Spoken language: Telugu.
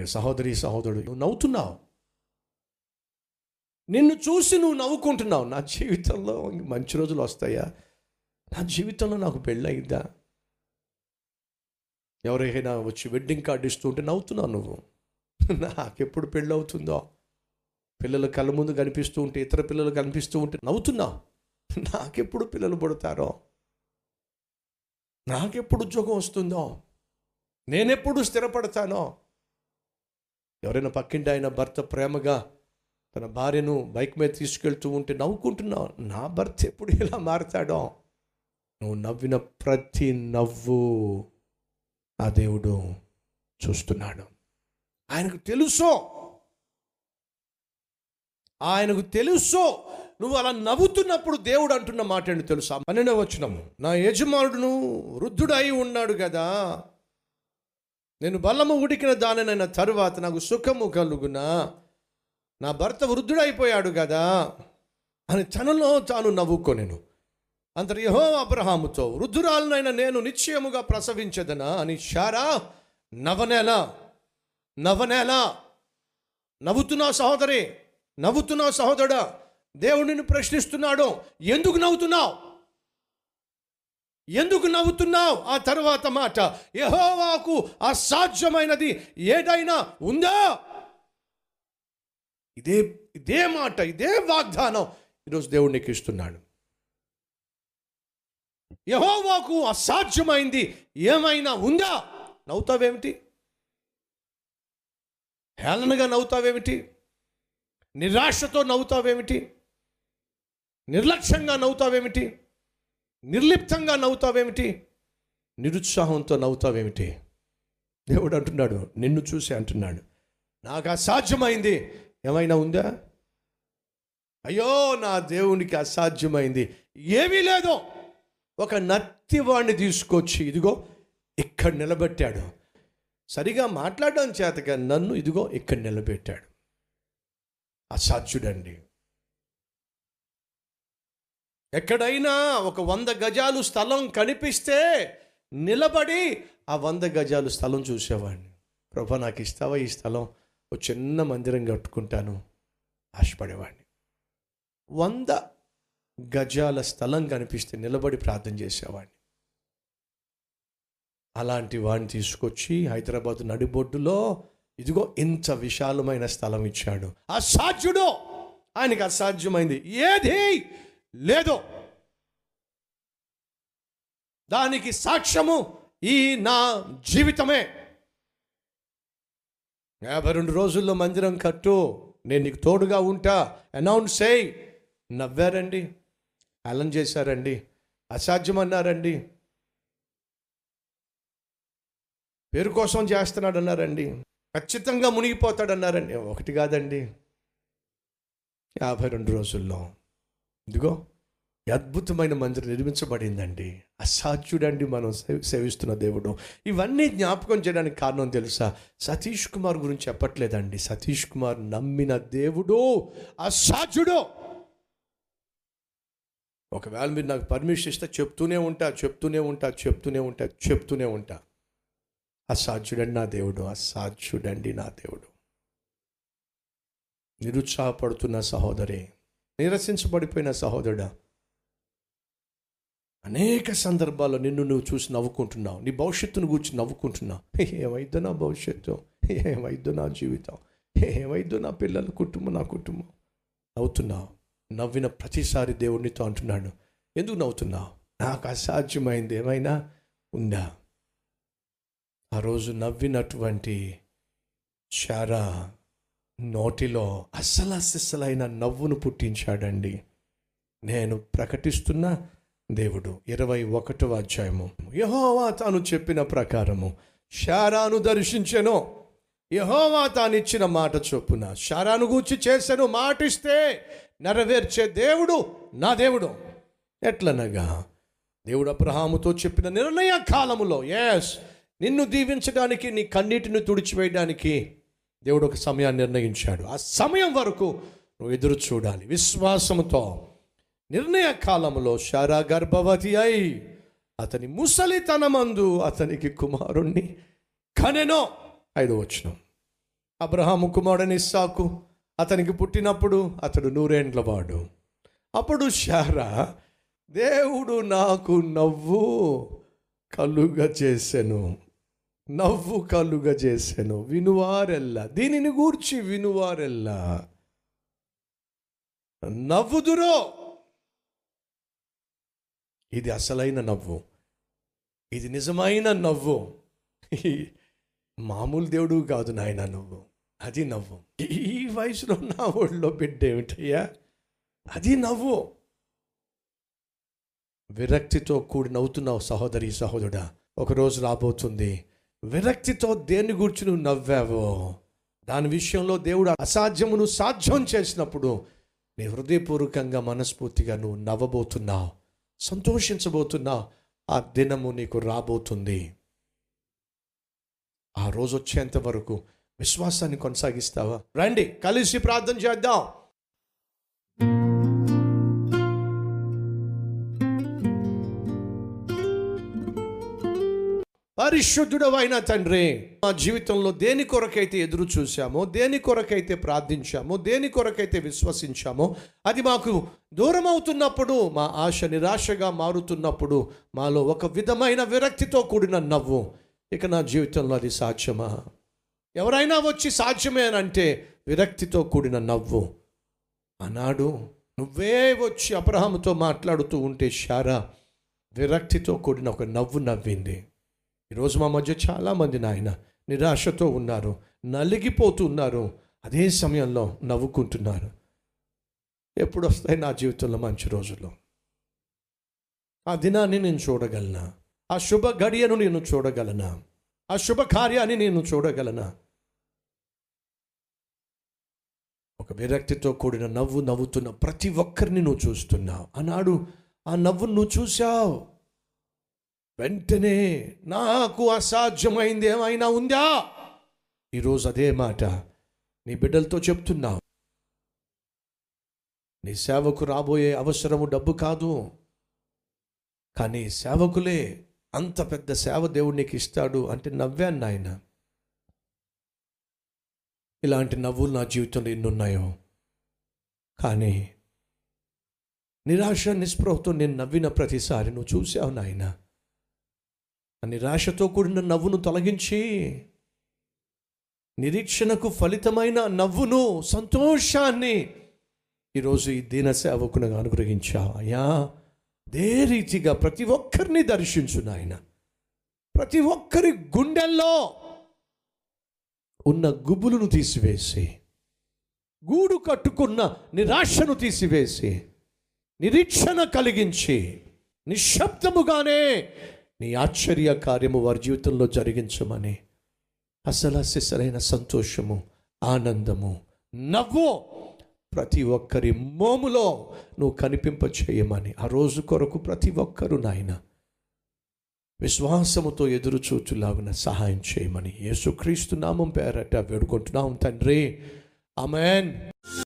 ప్రియ సహోదరి సహోదరుడు నువ్వు నవ్వుతున్నావు. నిన్ను చూసి నువ్వు నవ్వుకుంటున్నావు. నా జీవితంలో మంచి రోజులు వస్తాయా? నా జీవితంలో నాకు పెళ్ళయిందా? ఎవరైనా వచ్చి వెడ్డింగ్ కార్డు ఇస్తుంటే నవ్వుతున్నావు నువ్వు. నాకెప్పుడు పెళ్ళి అవుతుందో పిల్లలు కళ్ళ ముందు కనిపిస్తూ ఉంటే ఇతర పిల్లలు కనిపిస్తూ ఉంటే నవ్వుతున్నావు. నాకెప్పుడు పిల్లలు పుడతారో? నాకెప్పుడు ఉద్యోగం వస్తుందో? నేనెప్పుడు స్థిరపడతానో? ఎవరైనా పక్కింటి ఆయన భర్త ప్రేమగా తన భార్యను బైక్ మీద తీసుకెళ్తూ ఉంటే నవ్వుకుంటున్నావు నా భర్త ఎప్పుడు ఇలా మారతాడో? నువ్వు నవ్విన ప్రతి నవ్వు ఆ దేవుడు చూస్తున్నాడు. ఆయనకు తెలుసో. ఆయనకు తెలుసో. నువ్వు అలా నవ్వుతున్నప్పుడు దేవుడు అంటున్న మాట ఏంటి తెలుసా? పన్నెండవ వచ్చినము నా యజమానుడును వృద్ధుడై ఉన్నాడు కదా నేను బలము ఉడికిన దానినైన తరువాత నాకు సుఖము కలుగునా? నా భర్త వృద్ధుడైపోయాడు కదా? అని తనలో తాను నవ్వుకొనెను. అంతటి యహో అబ్రహాముతో వృద్ధురాలనైన నేను నిశ్చయముగా ప్రసవించదనా? అని షారా నవనేల నవనేల నవ్వుతున్నా సహోదరి నవ్వుతున్నా సహోదరుడా దేవుడిని ప్రశ్నిస్తున్నాడు. ఎందుకు నవ్వుతున్నావు? ఎందుకు నవ్వుతున్నావు? ఆ తర్వాత మాట యహోవాకు అసాధ్యమైనది ఏదైనా ఉందా? ఇదే ఇదే మాట ఇదే వాగ్దానం ఈరోజు దేవుడు నీకు ఇస్తున్నాడు. యహోవాకు అసాధ్యమైంది ఏమైనా ఉందా? నవ్వుతావేమిటి? హేళనగా నవ్వుతావేమిటి? నిరాశతో నవ్వుతావేమిటి? నిర్లక్ష్యంగా నవ్వుతావేమిటి? నిర్లిప్తంగా నవ్వుతావేమిటి? నిరుత్సాహంతో నవ్వుతావేమిటి? దేవుడు అంటున్నాడు నిన్ను చూసి అంటున్నాడు. నాకు అసాధ్యమైంది ఏమైనా ఉందా? అయ్యో నా దేవునికి అసాధ్యమైంది. ఏమీ లేదు. ఒక నత్తివాణ్ణి తీసుకొచ్చి ఇదిగో ఇక్కడ నిలబెట్టాడు. సరిగా మాట్లాడడం చేతగా నన్ను ఇదిగో ఇక్కడ నిలబెట్టాడు. అసాధ్యుడండి. ఎక్కడైనా ఒక వంద గజాలు స్థలం కనిపిస్తే నిలబడి ఆ వంద గజాలు స్థలం చూసేవాడిని. ప్రభా నాకు ఇస్తావా ఈ స్థలం? ఒక చిన్న మందిరం కట్టుకుంటాను. ఆశపడేవాడిని. వంద గజాల స్థలం కనిపిస్తే నిలబడి ప్రార్థన చేసేవాడిని. అలాంటి వాడిని తీసుకొచ్చి హైదరాబాద్ నడిబొడ్డులో ఇదిగో ఇంత విశాలమైన స్థలం ఇచ్చాడు. అసాధ్యుడు! ఆయనకి అసాధ్యమైంది. ఏది? లేదు. దానికి సాక్ష్యము ఈ నా జీవితమే. యాభై రెండు రోజుల్లో మందిరం కట్టు నేను నీకు తోడుగా ఉంటా. అనౌన్స్ చేయి. నవ్వారండి. అలం చేశారండి. అసాధ్యమన్నారండి. పేరు కోసం చేస్తున్నాడన్నారండి. ఖచ్చితంగా మునిగిపోతాడన్నారండి. ఒకటి కాదండి. యాభై రెండు రోజుల్లో ఇదిగో అద్భుతమైన మందిరం నిర్మించబడిందండి. అసాధ్యుడండి మనం సేవిస్తున్న దేవుడు. ఇవన్నీ జ్ఞాపకం చేయడానికి కారణం తెలుసా? సతీష్ కుమార్ గురించి చెప్పట్లేదండి. సతీష్ కుమార్ నమ్మిన దేవుడు అసాధ్యుడు. ఒకవేళ మీరు నాకు పర్మిషన్ ఇస్తే చెప్తూనే ఉంటా చెప్తూనే ఉంటా చెప్తూనే ఉంటా చెప్తూనే ఉంటా. అసాధ్యుడండి నా దేవుడు అసాధ్యుడండి నా దేవుడు. నిరుత్సాహపడుతున్న సహోదరి నిరసించబడిపోయిన సహోదరుడా అనేక సందర్భాల్లో నిన్ను నువ్వు చూసి నవ్వుకుంటున్నావు నీ భవిష్యత్తును గురించి నవ్వుకుంటున్నావు. ఏమైద్దో నా భవిష్యత్తు ఏమైద్దో నా జీవితం ఏమైద్దో నా పిల్లల కుటుంబం నా కుటుంబం. నవ్వుతున్నావు నవ్విన ప్రతిసారి దేవుడినితో అంటున్నాడు ఎందుకు నవ్వుతున్నావు? నాకు అసాధ్యమైంది ఏమైనా ఉందా? ఆ రోజు నవ్వినటువంటి శారా నోటిలో అసలు నవ్వును పుట్టించాడండి. నేను ప్రకటిస్తున్న దేవుడు ఇరవై ఒకటవ అధ్యాయము. యహోవా తాను చెప్పిన ప్రకారము శారాను దర్శించెను. యహోవా తానిచ్చిన మాట చొప్పున శారాను గూర్చి చేశాను మాటిస్తే నెరవేర్చే దేవుడు నా దేవుడు. ఎట్లనగా దేవుడు అబ్రహాముతో చెప్పిన నిర్ణయ కాలములో ఎస్ నిన్ను దీవించడానికి నీ కన్నీటిని తుడిచివేయడానికి దేవుడు ఒక సమయాన్ని నిర్ణయించాడు. ఆ సమయం వరకు నువ్వు ఎదురు చూడాలి. విశ్వాసముతో. నిర్ణయ కాలంలో శారా గర్భవతి అయి అతని ముసలితనమందు అతనికి కుమారుణ్ణి కనెనో ఐదు వచ్చిన అబ్రహాము కుమారుడని ఇస్సాకు అతనికి పుట్టినప్పుడు అతడు నూరేండ్ల వాడు. అప్పుడు శారా దేవుడు నాకు నవ్వు కలుగ చేసెను నవ్వు కలుగ చేసెను వినువారెల్లా. దీనిని గూర్చి వినువారెల్లా. నవ్వుదురో! ఇది అసలైన నవ్వు. ఇది నిజమైన నవ్వు. మామూలు దేవుడు కాదు నాయన నువ్వు. అది నవ్వు. ఈ వయసులో నా ఒళ్ళో బిడ్డ ఏమిటయ్యా? అది నవ్వు. విరక్తితో కూడి నవ్వుతున్నావు సహోదరి సహోదరుడా. ఒకరోజు రాబోతుంది. విరక్తితో దేన్ని గురించి నువ్వు నవ్వావో? దాని విషయంలో దేవుడు అసాధ్యమును సాధ్యం చేసినప్పుడు నీ హృదయపూర్వకంగా మనస్ఫూర్తిగా నువ్వు నవ్వబోతున్నావు సంతోషించబోతున్నావు. ఆ దినము నీకు రాబోతుంది. ఆ రోజు వచ్చేంత వరకు విశ్వాసాన్ని కొనసాగిస్తావా? రండి కలిసి ప్రార్థన చేద్దాం. పరిశుద్ధుడవైన తండ్రి మా జీవితంలో దేని కొరకైతే ఎదురు చూసామో దేని కొరకైతే ప్రార్థించామో దేని కొరకైతే విశ్వసించామో అది మాకు దూరం అవుతున్నప్పుడు మా ఆశ నిరాశగా మారుతున్నప్పుడు మాలో ఒక విధమైన విరక్తితో కూడిన నవ్వు. ఇక నా జీవితంలో అది సాధ్యమా? ఎవరైనా వచ్చి సాధ్యమే అని అంటే విరక్తితో కూడిన నవ్వు. ఆనాడు నువ్వే వచ్చి అబ్రహాముతో మాట్లాడుతూ ఉంటే శారా విరక్తితో కూడిన ఒక నవ్వు నవ్వింది. ఈరోజు మా మధ్య చాలామంది నాయన నిరాశతో ఉన్నారు నలిగిపోతున్నారు. అదే సమయంలో నవ్వుకుంటున్నారు. ఎప్పుడు వస్తాయి నా జీవితంలో మంచి రోజులు? ఆ దినాన్ని నేను చూడగలనా? ఆ శుభ గడియను నేను చూడగలనా? ఆ శుభ కార్యాన్ని నేను చూడగలనా? ఒక విరక్తితో కూడిన నవ్వు నవ్వుతున్న ప్రతి ఒక్కరిని నువ్వు చూస్తున్నావు. ఆనాడు ఆ నవ్వును నువ్వు చూశావు. వెంటనే నాకు అసాధ్యమైంది ఏమైనా ఉందా? ఈరోజు అదే మాట నీ బిడ్డలతో చెప్తున్నావు నీ సేవకు రాబోయే అవసరము డబ్బు కాదు. కానీ సేవకులే అంత పెద్ద సేవ దేవుడు నీకు ఇస్తాడు అంటే నవ్వాను నాయన. ఇలాంటి నవ్వులు నా జీవితంలో ఎన్నున్నాయో. కానీ నిరాశ నిస్పృహతో నేను నవ్విన ప్రతిసారి నువ్వు చూసావు నాయనా. నిరాశతో కూడిన నవ్వును తొలగించి నిరీక్షణకు ఫలితమైన నవ్వును సంతోషాన్ని ఈరోజు ఈ దీన సేవకునగా అనుగ్రహించా అయ్యా. అదే రీతిగా ప్రతి ఒక్కరిని దర్శించు నాయన. ప్రతి ఒక్కరి గుండెల్లో ఉన్న గుబులను తీసివేసి గూడు కట్టుకున్న నిరాశను తీసివేసి నిరీక్షణ కలిగించి నిశ్శబ్దముగానే నీ ఆశ్చర్య కార్యము వారి జీవితంలో జరిగించమని. అసలు సిసలైన సంతోషము ఆనందము నవ్వు ప్రతి ఒక్కరి మోములో నువ్వు కనిపింప చేయమని. ఆ రోజు కొరకు ప్రతి ఒక్కరు నాయన విశ్వాసముతో ఎదురు చూచులాగున సహాయం చేయమని. యేసుక్రీస్తు నామం పేరట వేడుకుంటున్నాం తండ్రి. అమెన్